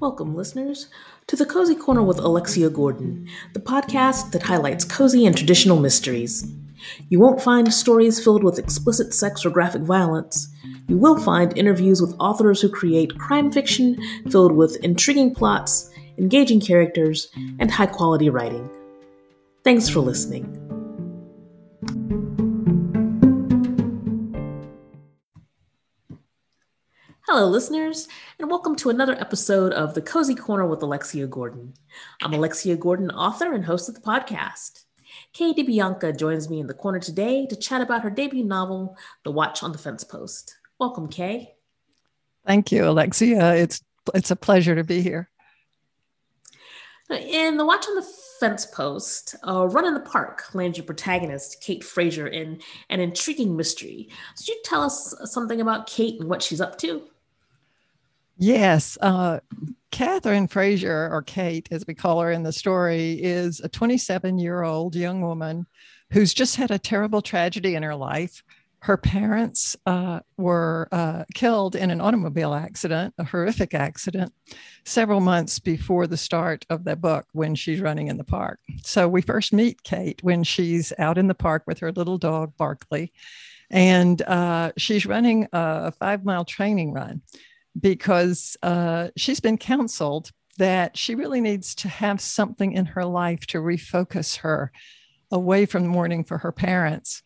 Welcome, listeners, to the Cozy Corner with Alexia Gordon, the podcast that highlights cozy and traditional mysteries. You won't find stories filled with explicit sex or graphic violence. You will find interviews with authors who create crime fiction filled with intriguing plots, engaging characters, and high quality writing. Thanks for listening. Hello, listeners, and welcome to another episode of The Cozy Corner with Alexia Gordon. I'm Alexia Gordon, author and host of the podcast. Kay DiBianca joins me in the corner today to chat about her debut novel, The Watch on the Fence Post. Welcome, Kay. Thank you, Alexia. It's it's a pleasure to be here. In The Watch on the Fence Post, a Run in the Park lands your protagonist, Kate Frazier, in an intriguing mystery. Could you tell us something about Kate and what she's up to? Yes. Uh, Catherine Frazier, or Kate, as we call her in the story, is a 27 year old young woman who's just had a terrible tragedy in her life. Her parents uh, were uh, killed in an automobile accident, a horrific accident, several months before the start of the book when she's running in the park. So we first meet Kate when she's out in the park with her little dog, Barkley, and uh, she's running a five mile training run because uh, she's been counseled that she really needs to have something in her life to refocus her away from mourning for her parents.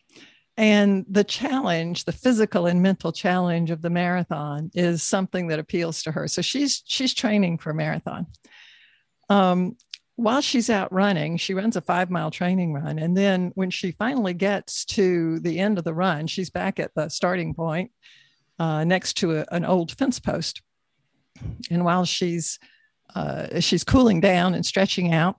And the challenge, the physical and mental challenge of the marathon is something that appeals to her. So she's she's training for a marathon. Um, while she's out running, she runs a five mile training run. And then when she finally gets to the end of the run, she's back at the starting point uh, next to a, an old fence post. And while she's uh, she's cooling down and stretching out,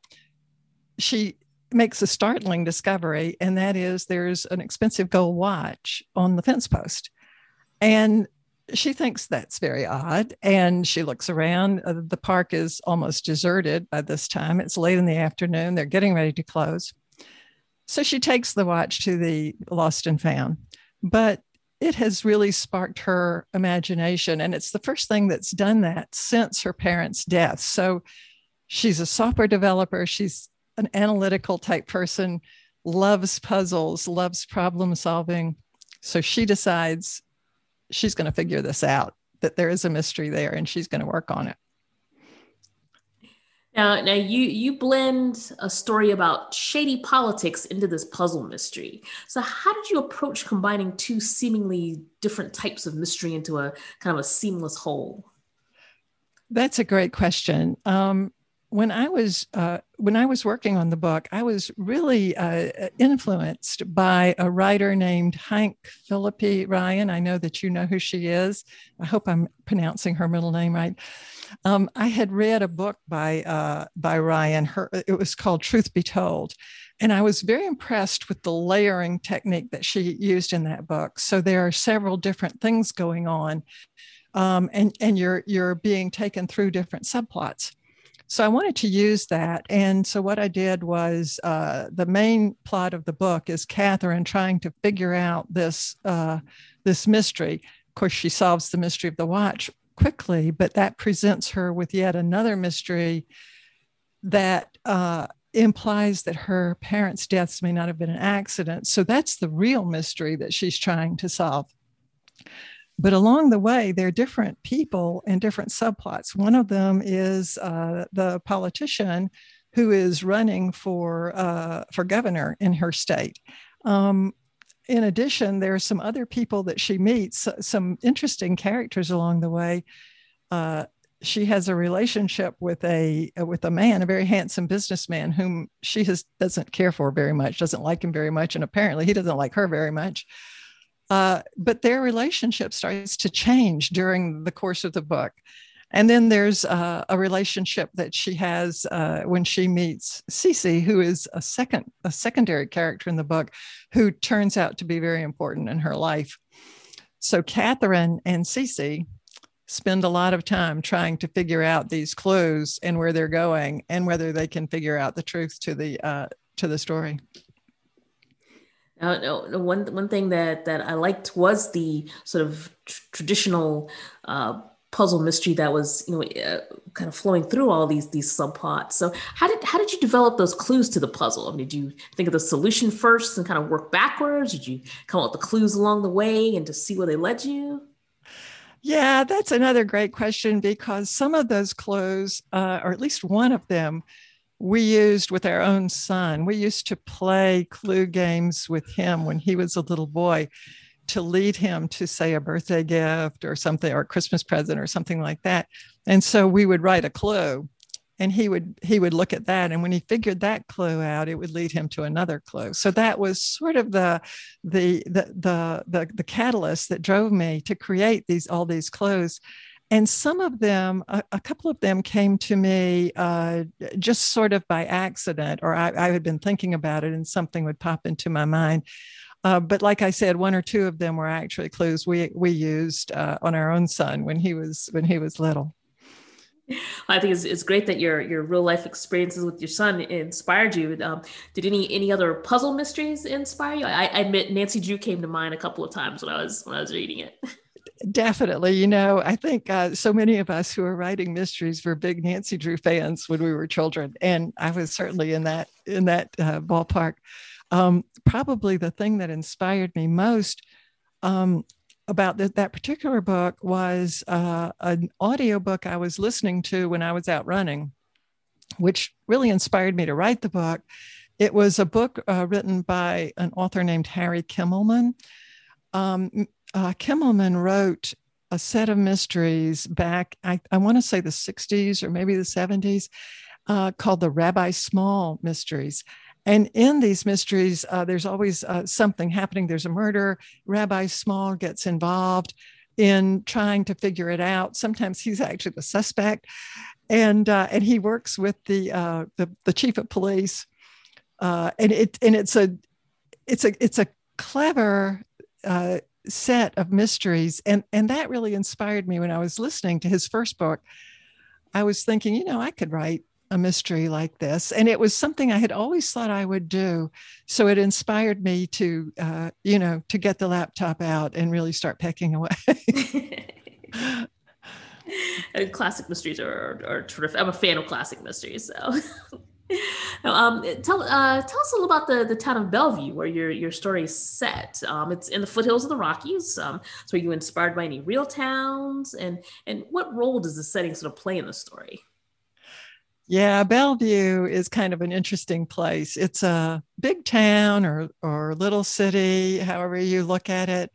she makes a startling discovery, and that is there's an expensive gold watch on the fence post. And she thinks that's very odd. And she looks around. Uh, the park is almost deserted by this time. It's late in the afternoon. They're getting ready to close. So she takes the watch to the lost and found. But it has really sparked her imagination. And it's the first thing that's done that since her parents' death. So she's a software developer, she's an analytical type person, loves puzzles, loves problem solving. So she decides she's going to figure this out, that there is a mystery there, and she's going to work on it. Now, now you you blend a story about shady politics into this puzzle mystery. So, how did you approach combining two seemingly different types of mystery into a kind of a seamless whole? That's a great question. Um, when I was uh, when I was working on the book, I was really uh, influenced by a writer named Hank Phillippi Ryan. I know that you know who she is. I hope I'm pronouncing her middle name right. Um, I had read a book by uh, by Ryan. Her it was called Truth Be Told, and I was very impressed with the layering technique that she used in that book. So there are several different things going on, um, and and you're you're being taken through different subplots. So I wanted to use that. And so what I did was uh, the main plot of the book is Catherine trying to figure out this uh, this mystery. Of course, she solves the mystery of the watch quickly, but that presents her with yet another mystery that uh, implies that her parents' deaths may not have been an accident. So that's the real mystery that she's trying to solve. But along the way, there are different people and different subplots. One of them is uh, the politician who is running for uh, for governor in her state. Um, in addition, there are some other people that she meets, some interesting characters along the way. Uh, she has a relationship with a with a man, a very handsome businessman, whom she has, doesn't care for very much, doesn't like him very much, and apparently he doesn't like her very much. Uh, but their relationship starts to change during the course of the book. And then there's uh, a relationship that she has uh, when she meets Cece, who is a second, a secondary character in the book, who turns out to be very important in her life. So Catherine and Cece spend a lot of time trying to figure out these clues and where they're going, and whether they can figure out the truth to the uh, to the story. Now, no, one one thing that that I liked was the sort of tr- traditional uh, puzzle mystery that was you know uh, kind of flowing through all these these subplots. So how did how did you develop those clues to the puzzle? I mean, did you think of the solution first and kind of work backwards? Did you come up with the clues along the way and to see where they led you? Yeah that's another great question because some of those clues uh, or at least one of them we used with our own son we used to play clue games with him when he was a little boy to lead him to say a birthday gift or something or a christmas present or something like that. And so we would write a clue and he would he would look at that and when he figured that clue out it would lead him to another clue. So that was sort of the the the the the, the catalyst that drove me to create these all these clues and some of them a, a couple of them came to me uh, just sort of by accident or I, I had been thinking about it and something would pop into my mind uh, but like I said, one or two of them were actually clues we we used uh, on our own son when he was when he was little. I think it's, it's great that your your real life experiences with your son inspired you. Um, did any any other puzzle mysteries inspire you? I, I, admit Nancy Drew came to mind a couple of times when I was when I was reading it. Definitely, you know, I think uh, so many of us who are writing mysteries were big Nancy Drew fans when we were children, and I was certainly in that in that uh, ballpark. Um, probably the thing that inspired me most um, about th- that particular book was uh, an audiobook I was listening to when I was out running, which really inspired me to write the book. It was a book uh, written by an author named Harry Kemelman. Um, uh, Kemelman wrote a set of mysteries back, I, I want to say the 60s or maybe the 70s, uh, called the Rabbi Small Mysteries. And in these mysteries, uh, there's always uh, something happening. There's a murder. Rabbi Small gets involved in trying to figure it out. Sometimes he's actually the suspect, and uh, and he works with the uh, the, the, chief of police. Uh, and it and it's a it's a it's a clever uh, set of mysteries, and and that really inspired me when I was listening to his first book. I was thinking, you know, I could write a mystery like this. And it was something I had always thought I would do. So it inspired me to, uh, you know, to get the laptop out and really start pecking away. classic mysteries are, are, terrific. I'm a fan of classic mysteries. So. um, tell uh, tell us a little about the, the town of Bellevue, where your your story is set. Um, it's in the foothills of the Rockies. Um, so, are you inspired by any real towns, and and what role does the setting sort of play in the story? Yeah, Bellevue is kind of an interesting place. It's a big town or or little city, however you look at it.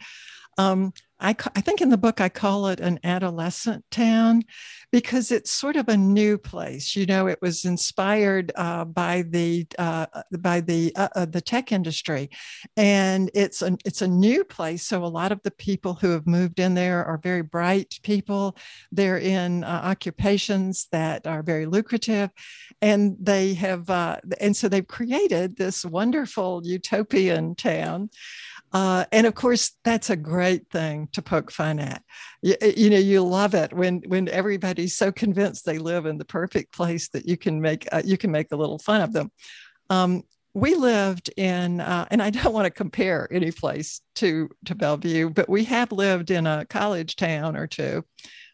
Um, I, I think in the book I call it an adolescent town because it's sort of a new place. You know, it was inspired uh, by the uh, by the uh, uh, the tech industry, and it's a it's a new place. So a lot of the people who have moved in there are very bright people. They're in uh, occupations that are very lucrative, and they have uh, and so they've created this wonderful utopian town. Uh, and of course, that's a great thing to poke fun at. You, you, know, you love it when when everybody's so convinced they live in the perfect place that you can make uh, you can make a little fun of them. Um, we lived in, uh, and I don't want to compare any place to to Bellevue, but we have lived in a college town or two.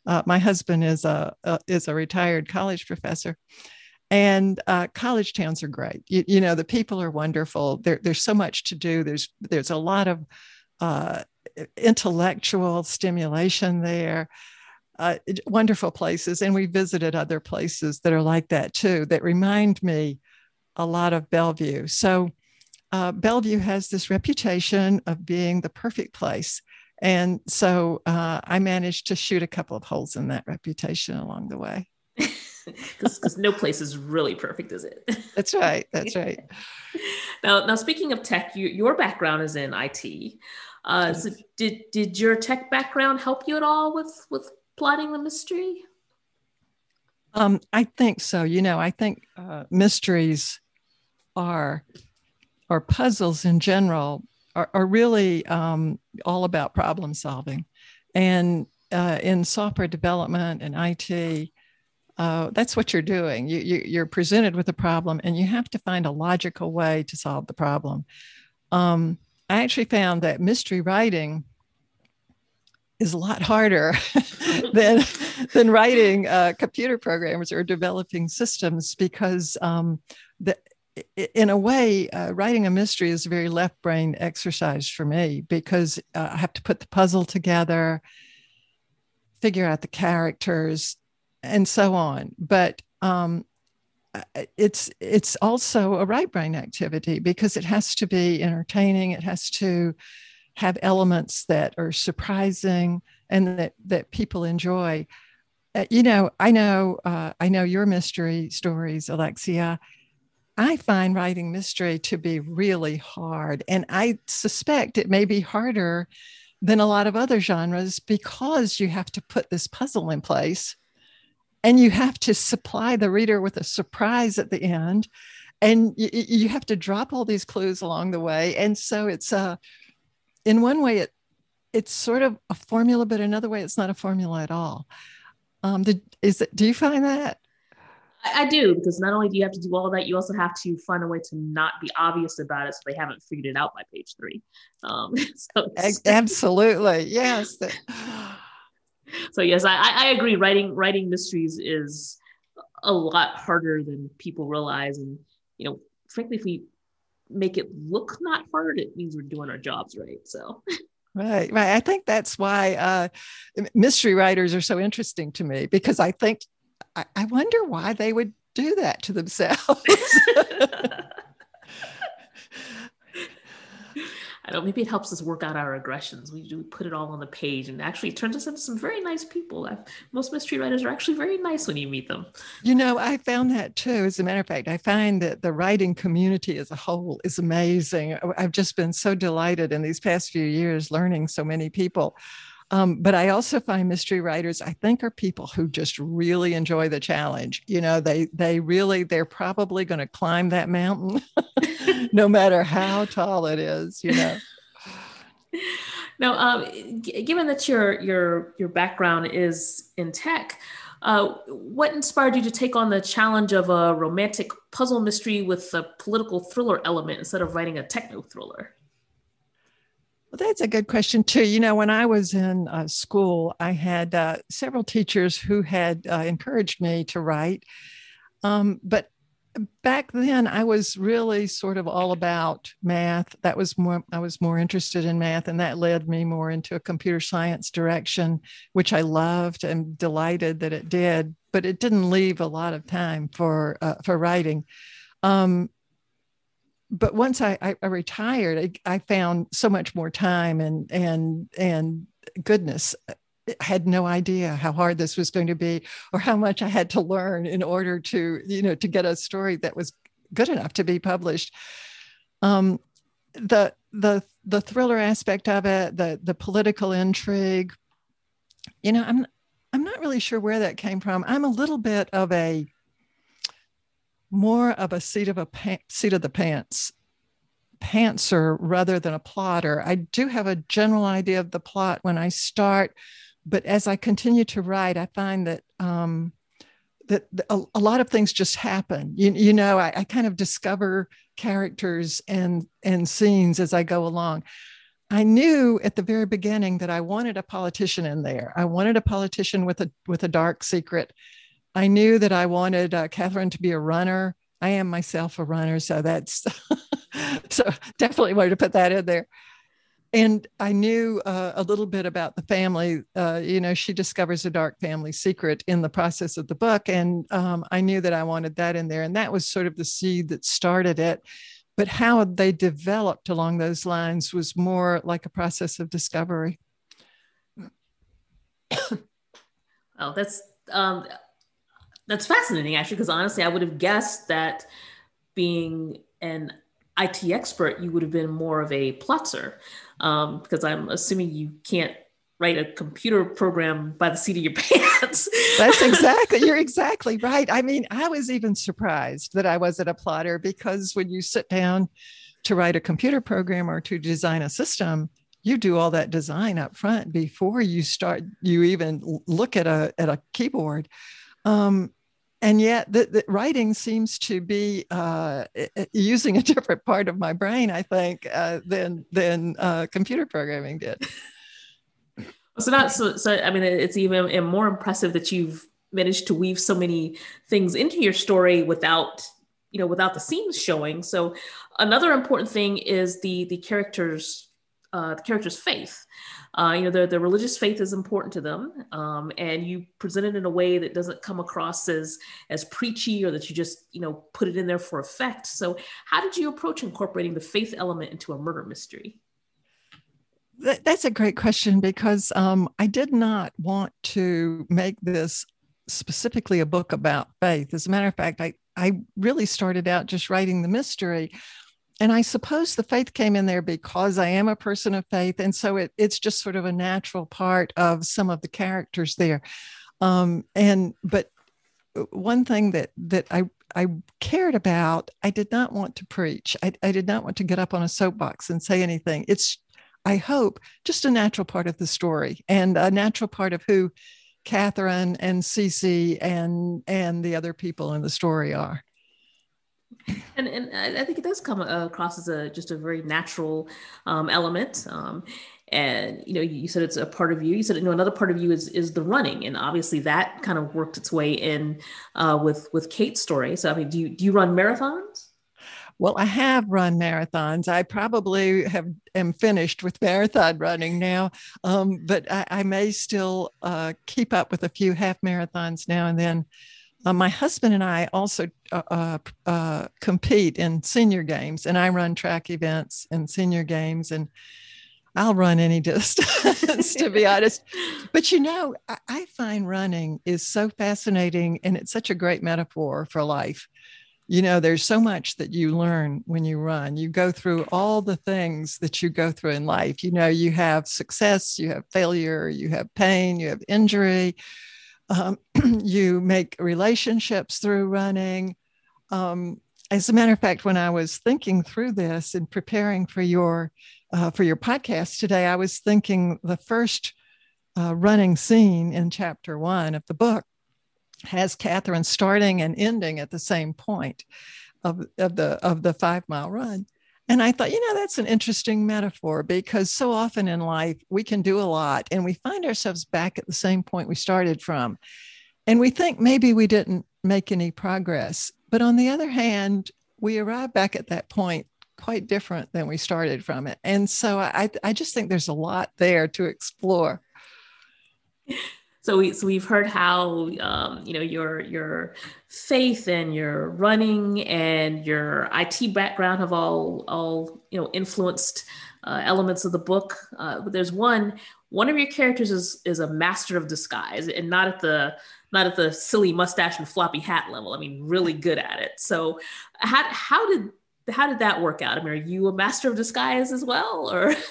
Uh, my husband is a, a is a retired college professor, and uh, college towns are great. You, you, know, the people are wonderful. There, there's so much to do. There's there's a lot of uh, intellectual stimulation there. Uh, wonderful places, and we visited other places that are like that too. That remind me a lot of Bellevue. So uh, Bellevue has this reputation of being the perfect place. And so uh, I managed to shoot a couple of holes in that reputation along the way because no place is really perfect, is it? That's right. That's right. now, now speaking of tech, you, your background is in IT. Uh, so did did your tech background help you at all with with plotting the mystery? Um, I think so. You know, I think uh, mysteries are or puzzles in general are, are really um, all about problem solving, and uh, in software development and IT, uh, that's what you're doing. You, you, you're presented with a problem and you have to find a logical way to solve the problem. Um, I actually found that mystery writing is a lot harder than than writing uh, computer programs or developing systems because um, the, in a way, uh, writing a mystery is a very left brain exercise for me because uh, I have to put the puzzle together, figure out the characters, and so on. But um, it's it's also a right brain activity because it has to be entertaining. It has to have elements that are surprising and that that people enjoy. Uh, you know, I know uh, I know your mystery stories, Alexia. I find writing mystery to be really hard, and I suspect it may be harder than a lot of other genres because you have to put this puzzle in place and you have to supply the reader with a surprise at the end. And you, you have to drop all these clues along the way. And so it's uh in one way it it's sort of a formula but another way it's not a formula at all. Um did, is it do you find that? I, I do because not only do you have to do all that, you also have to find a way to not be obvious about it, so they haven't figured it out by page three. Um, so absolutely, yes. so yes, I, I agree. Writing writing mysteries is a lot harder than people realize, and you know, frankly, if we make it look not hard, it means we're doing our jobs right. So. Right, right. I think that's why uh, mystery writers are so interesting to me because I think I, I wonder why they would do that to themselves. I don't. Maybe it helps us work out our aggressions. We do put it all on the page, and actually, it turns us into some very nice people. I've, most mystery writers are actually very nice when you meet them. You know, I found that too. As a matter of fact, I find that the writing community as a whole is amazing. I've just been so delighted in these past few years learning so many people. Um, but I also find mystery writers, I think, are people who just really enjoy the challenge. You know, they they really they're probably going to climb that mountain, no matter how tall it is. You know. Now, um, g- given that your your your background is in tech, uh, what inspired you to take on the challenge of a romantic puzzle mystery with a political thriller element instead of writing a techno thriller? Well, that's a good question, too. You know, when I was in uh, school, I had uh, several teachers who had uh, encouraged me to write. Um, but back then, I was really sort of all about math. That was more, I was more interested in math, and that led me more into a computer science direction, which I loved and delighted that it did. But it didn't leave a lot of time for uh, for writing. Um, but once I, I, I retired, I, I, found so much more time and and and goodness. I had no idea how hard this was going to be, or how much I had to learn in order to you know to get a story that was good enough to be published. Um, the the the thriller aspect of it, the the political intrigue, you know, I'm I'm not really sure where that came from. I'm a little bit of a more of a seat of a pa- seat of the pants pantser rather than a plotter. I do have a general idea of the plot when I start, but as I continue to write, I find that um, that a, a, lot of things just happen. You, you know, I, I kind of discover characters and and scenes as I go along. I knew at the very beginning that I wanted a politician in there. I wanted a politician with a with a dark secret I knew that I wanted uh, Catherine to be a runner. I am myself a runner, so that's so definitely wanted to put that in there. And I knew uh, a little bit about the family. Uh, you know, she discovers a dark family secret in the process of the book, and um, I knew that I wanted that in there, and that was sort of the seed that started it. But how they developed along those lines was more like a process of discovery. Oh, that's um, that's fascinating, actually, because honestly, I would have guessed that being an IT expert, you would have been more of a plotzer, um, because I'm assuming you can't write a computer program by the seat of your pants. That's exactly, you're exactly right. I mean, I was even surprised that I wasn't a plotter because when you sit down to write a computer program or to design a system, you do all that design up front before you start, you even look at a, at a keyboard. Um, and yet the, the, writing seems to be uh, using a different part of my brain i think uh, than than uh, computer programming did So not so. So I mean, it's even more impressive that you've managed to weave so many things into your story without you know without the seams showing so another important thing is the the characters uh, the character's faith uh, you know the, the religious faith is important to them um, and you present it in a way that doesn't come across as as preachy or that you just you know put it in there for effect so how did you approach incorporating the faith element into a murder mystery that's a great question because um, I did not want to make this specifically a book about faith. As a matter of fact, I, I really started out just writing the mystery. And I suppose the faith came in there because I am a person of faith. And so it, it's just sort of a natural part of some of the characters there. Um, and, but one thing that, that I, I cared about, I did not want to preach. I, I did not want to get up on a soapbox and say anything. It's, I hope, just a natural part of the story and a natural part of who Catherine and Cece and and the other people in the story are. And, and I think it does come across as a just a very natural um, element. Um, and you know, you said it's a part of you. You said you know another part of you is is the running, and obviously that kind of worked its way in uh, with with Kate's story. So I mean, do you do you run marathons? Well, I have run marathons. I probably have am finished with marathon running now, um, but I, I, may still uh, keep up with a few half marathons now and then. Uh, my husband and I also uh, uh, uh compete in senior games, and I run track events and senior games, and I'll run any distance, to be honest. But you know, I, I find running is so fascinating, and it's such a great metaphor for life. You know there's so much that you learn when you run. You go through all the things that you go through in life. You know you have success you have failure you have pain you have injury um, you make relationships through running um, as a matter of fact when i was thinking through this and preparing for your uh, for your podcast today i was thinking the first uh, running scene in chapter one of the book has Catherine starting and ending at the same point of, of the of the five mile run. And I thought, you know, that's an interesting metaphor because so often in life we can do a lot and we find ourselves back at the same point we started from. And we think maybe we didn't make any progress. But on the other hand, we arrive back at that point quite different than we started from it. And so I, I just think there's a lot there to explore so we so we've heard how um, you know your your faith and your running and your IT background have all all you know influenced uh, elements of the book. Uh, but there's one one of your characters is is a master of disguise, and not at the not at the silly mustache and floppy hat level. I mean, really good at it. So how how did how did that work out? I mean, are you a master of disguise as well, or?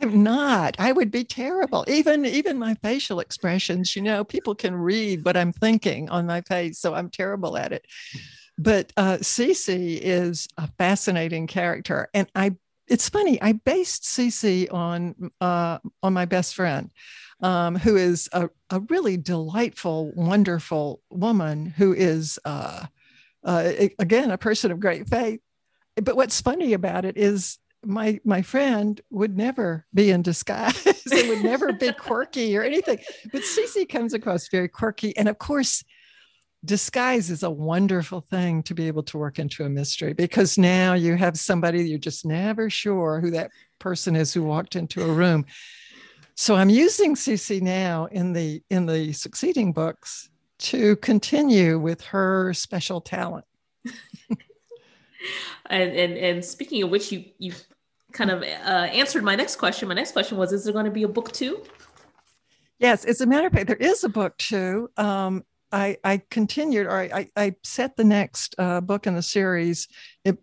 I'm not. I would be terrible. Even even my facial expressions, you know, people can read what I'm thinking on my face, so I'm terrible at it. But uh, Cece is a fascinating character, and I. It's funny. I based Cece on uh, on my best friend, um, who is a, a really delightful, wonderful woman who is uh, uh, again a person of great faith. But what's funny about it is my my friend would never be in disguise. It would never be quirky or anything. But Cece comes across very quirky. And of course disguise is a wonderful thing to be able to work into a mystery because now you have somebody you're just never sure who that person is who walked into a room. So i'm using Cece now in the in the succeeding books to continue with her special talent. And, and and speaking of which you you kind of uh, answered my next question. My next question was, is there going to be a book two? Yes, as a matter of fact, there is a book two. Um, I, I, continued, or I, I, set the next uh, book in the series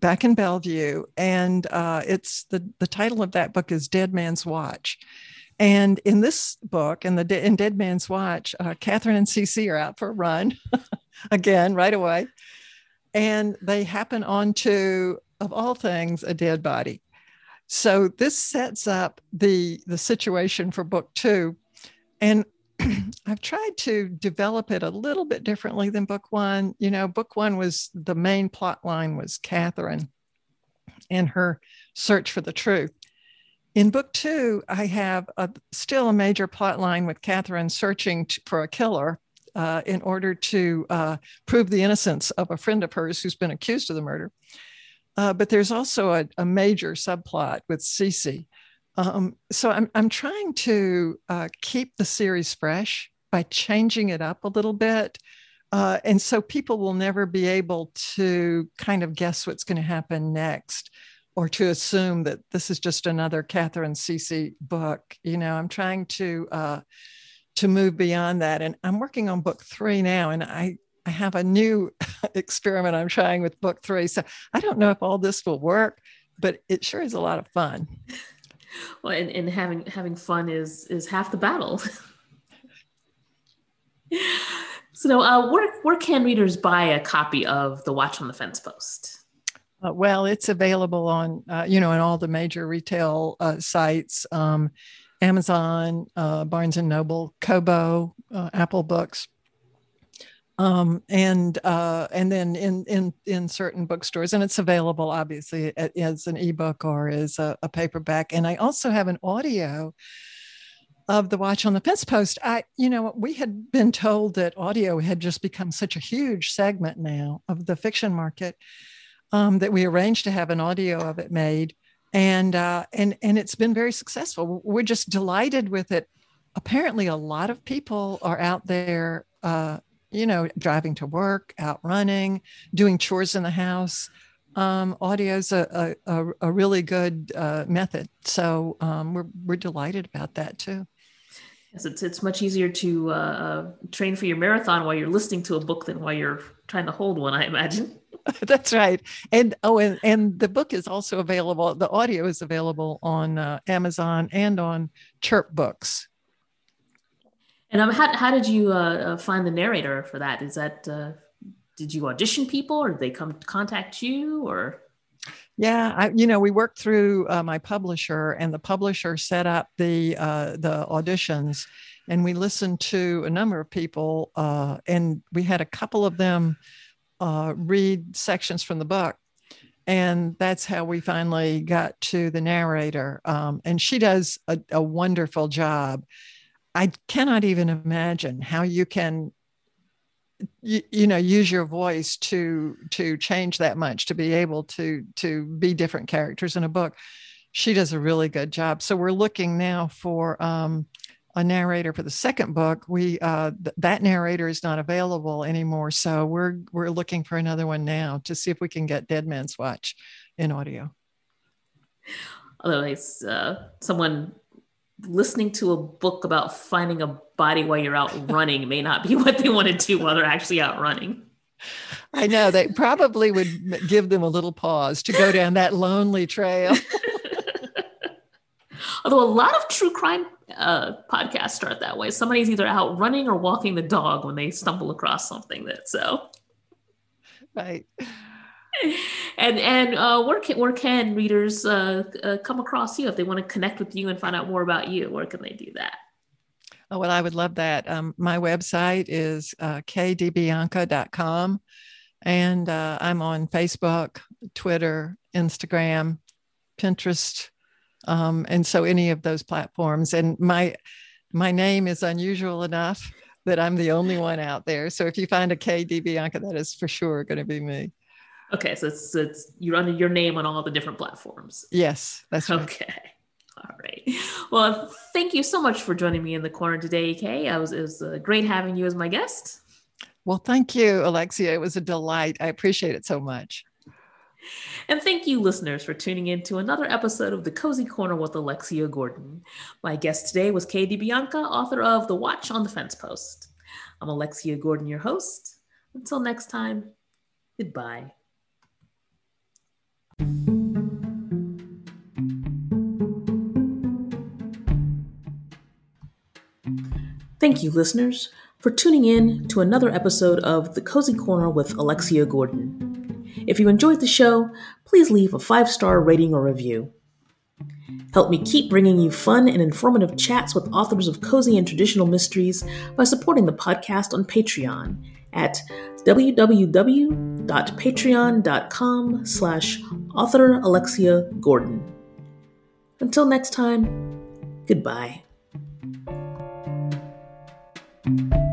back in Bellevue, and uh, it's the the title of that book is Dead Man's Watch. And in this book, in the in Dead Man's Watch, uh, Catherine and Cece are out for a run again right away, and they happen onto, of all things, a dead body. So this sets up the the situation for book two, and I've tried to develop it a little bit differently than book one. You know, book one was the main plot line was Catherine and her search for the truth. in book two, I have a, still a major plot line with Catherine searching t- for a killer uh, in order to uh, prove the innocence of a friend of hers who's been accused of the murder. Uh, but there's also a, a, major subplot with Cece. Um, so I'm, I'm trying to uh, keep the series fresh by changing it up a little bit. Uh, and so people will never be able to kind of guess what's going to happen next or to assume that this is just another Catherine Cece book. You know, I'm trying to uh, to move beyond that, and I'm working on book three now, and I I have a new experiment I'm trying with book three. So I don't know if all this will work, but it sure is a lot of fun. Well, and, and having having fun is is half the battle. so, uh, where where can readers buy a copy of the Watch on the Fence post? Uh, well, it's available on, uh, you know, in all the major retail uh, sites, um, Amazon, uh, Barnes and Noble, Kobo, uh, Apple Books, um, and uh, and then in in in certain bookstores, and it's available obviously as an ebook or as a, a paperback. And I also have an audio of the Watch on the Fence post. I, you know, we had been told that audio had just become such a huge segment now of the fiction market um, that we arranged to have an audio of it made, and uh, and and it's been very successful. We're just delighted with it. Apparently, a lot of people are out there, uh, you know, driving to work, out running, doing chores in the house. Um, audio is a, a, a, really good uh, method, so um, we're we're delighted about that too. Yes, it's it's much easier to uh, uh, train for your marathon while you're listening to a book than while you're trying to hold one. I imagine. That's right. And oh, and, and the book is also available. The audio is available on uh, Amazon and on Chirp Books. And um, how, how did you uh, uh, find the narrator for that? Is that uh, did you audition people, or did they come contact you, or? Yeah, I, you know, we worked through uh, my publisher, and the publisher set up the uh, the auditions, and we listened to a number of people, uh, and we had a couple of them read sections from the book. And that's how we finally got to the narrator. Um, and she does a, a wonderful job. I cannot even imagine how you can you, you, know use your voice to to change that much to be able to to be different characters in a book. She does a really good job. So we're looking now for um, a narrator for the second book. We uh, th- that narrator is not available anymore. So we're we're looking for another one now to see if we can get dead man's watch in audio. It's uh, someone listening to a book about finding a body while you're out running may not be what they want to do while they're actually out running i know they probably would give them a little pause to go down that lonely trail Although a lot of true crime uh, podcasts start that way. Somebody's either out running or walking the dog when they stumble across something that so. Right. And and uh, where can where can readers uh, uh, come across you if they want to connect with you and find out more about you? Where can they do that? Oh, well, I would love that. Um, my website is uh, kaydibianca.com, and uh, I'm on Facebook, Twitter, Instagram, Pinterest, um, and so any of those platforms. And my my name is unusual enough that I'm the only one out there. So if you find a Kay DiBianca, that is for sure going to be me. Okay, so it's, it's you're under your name on all the different platforms. Yes, that's right. Okay. All right. Well, thank you so much for joining me in the corner today, Kay. I was it was uh, great having you as my guest. Well, thank you, Alexia. It was a delight. I appreciate it so much. And thank you, listeners, for tuning in to another episode of The Cozy Corner with Alexia Gordon. My guest today was Kay DiBianca, author of The Watch on the Fence Post. I'm Alexia Gordon, your host. Until next time, goodbye. Thank you, listeners, for tuning in to another episode of The Cozy Corner with Alexia Gordon. If you enjoyed the show, please leave a five star rating or review. Help me keep bringing you fun and informative chats with authors of cozy and traditional mysteries by supporting the podcast on Patreon at www.patreon.com slash author Alexia Gordon. Until next time, goodbye. Thank you.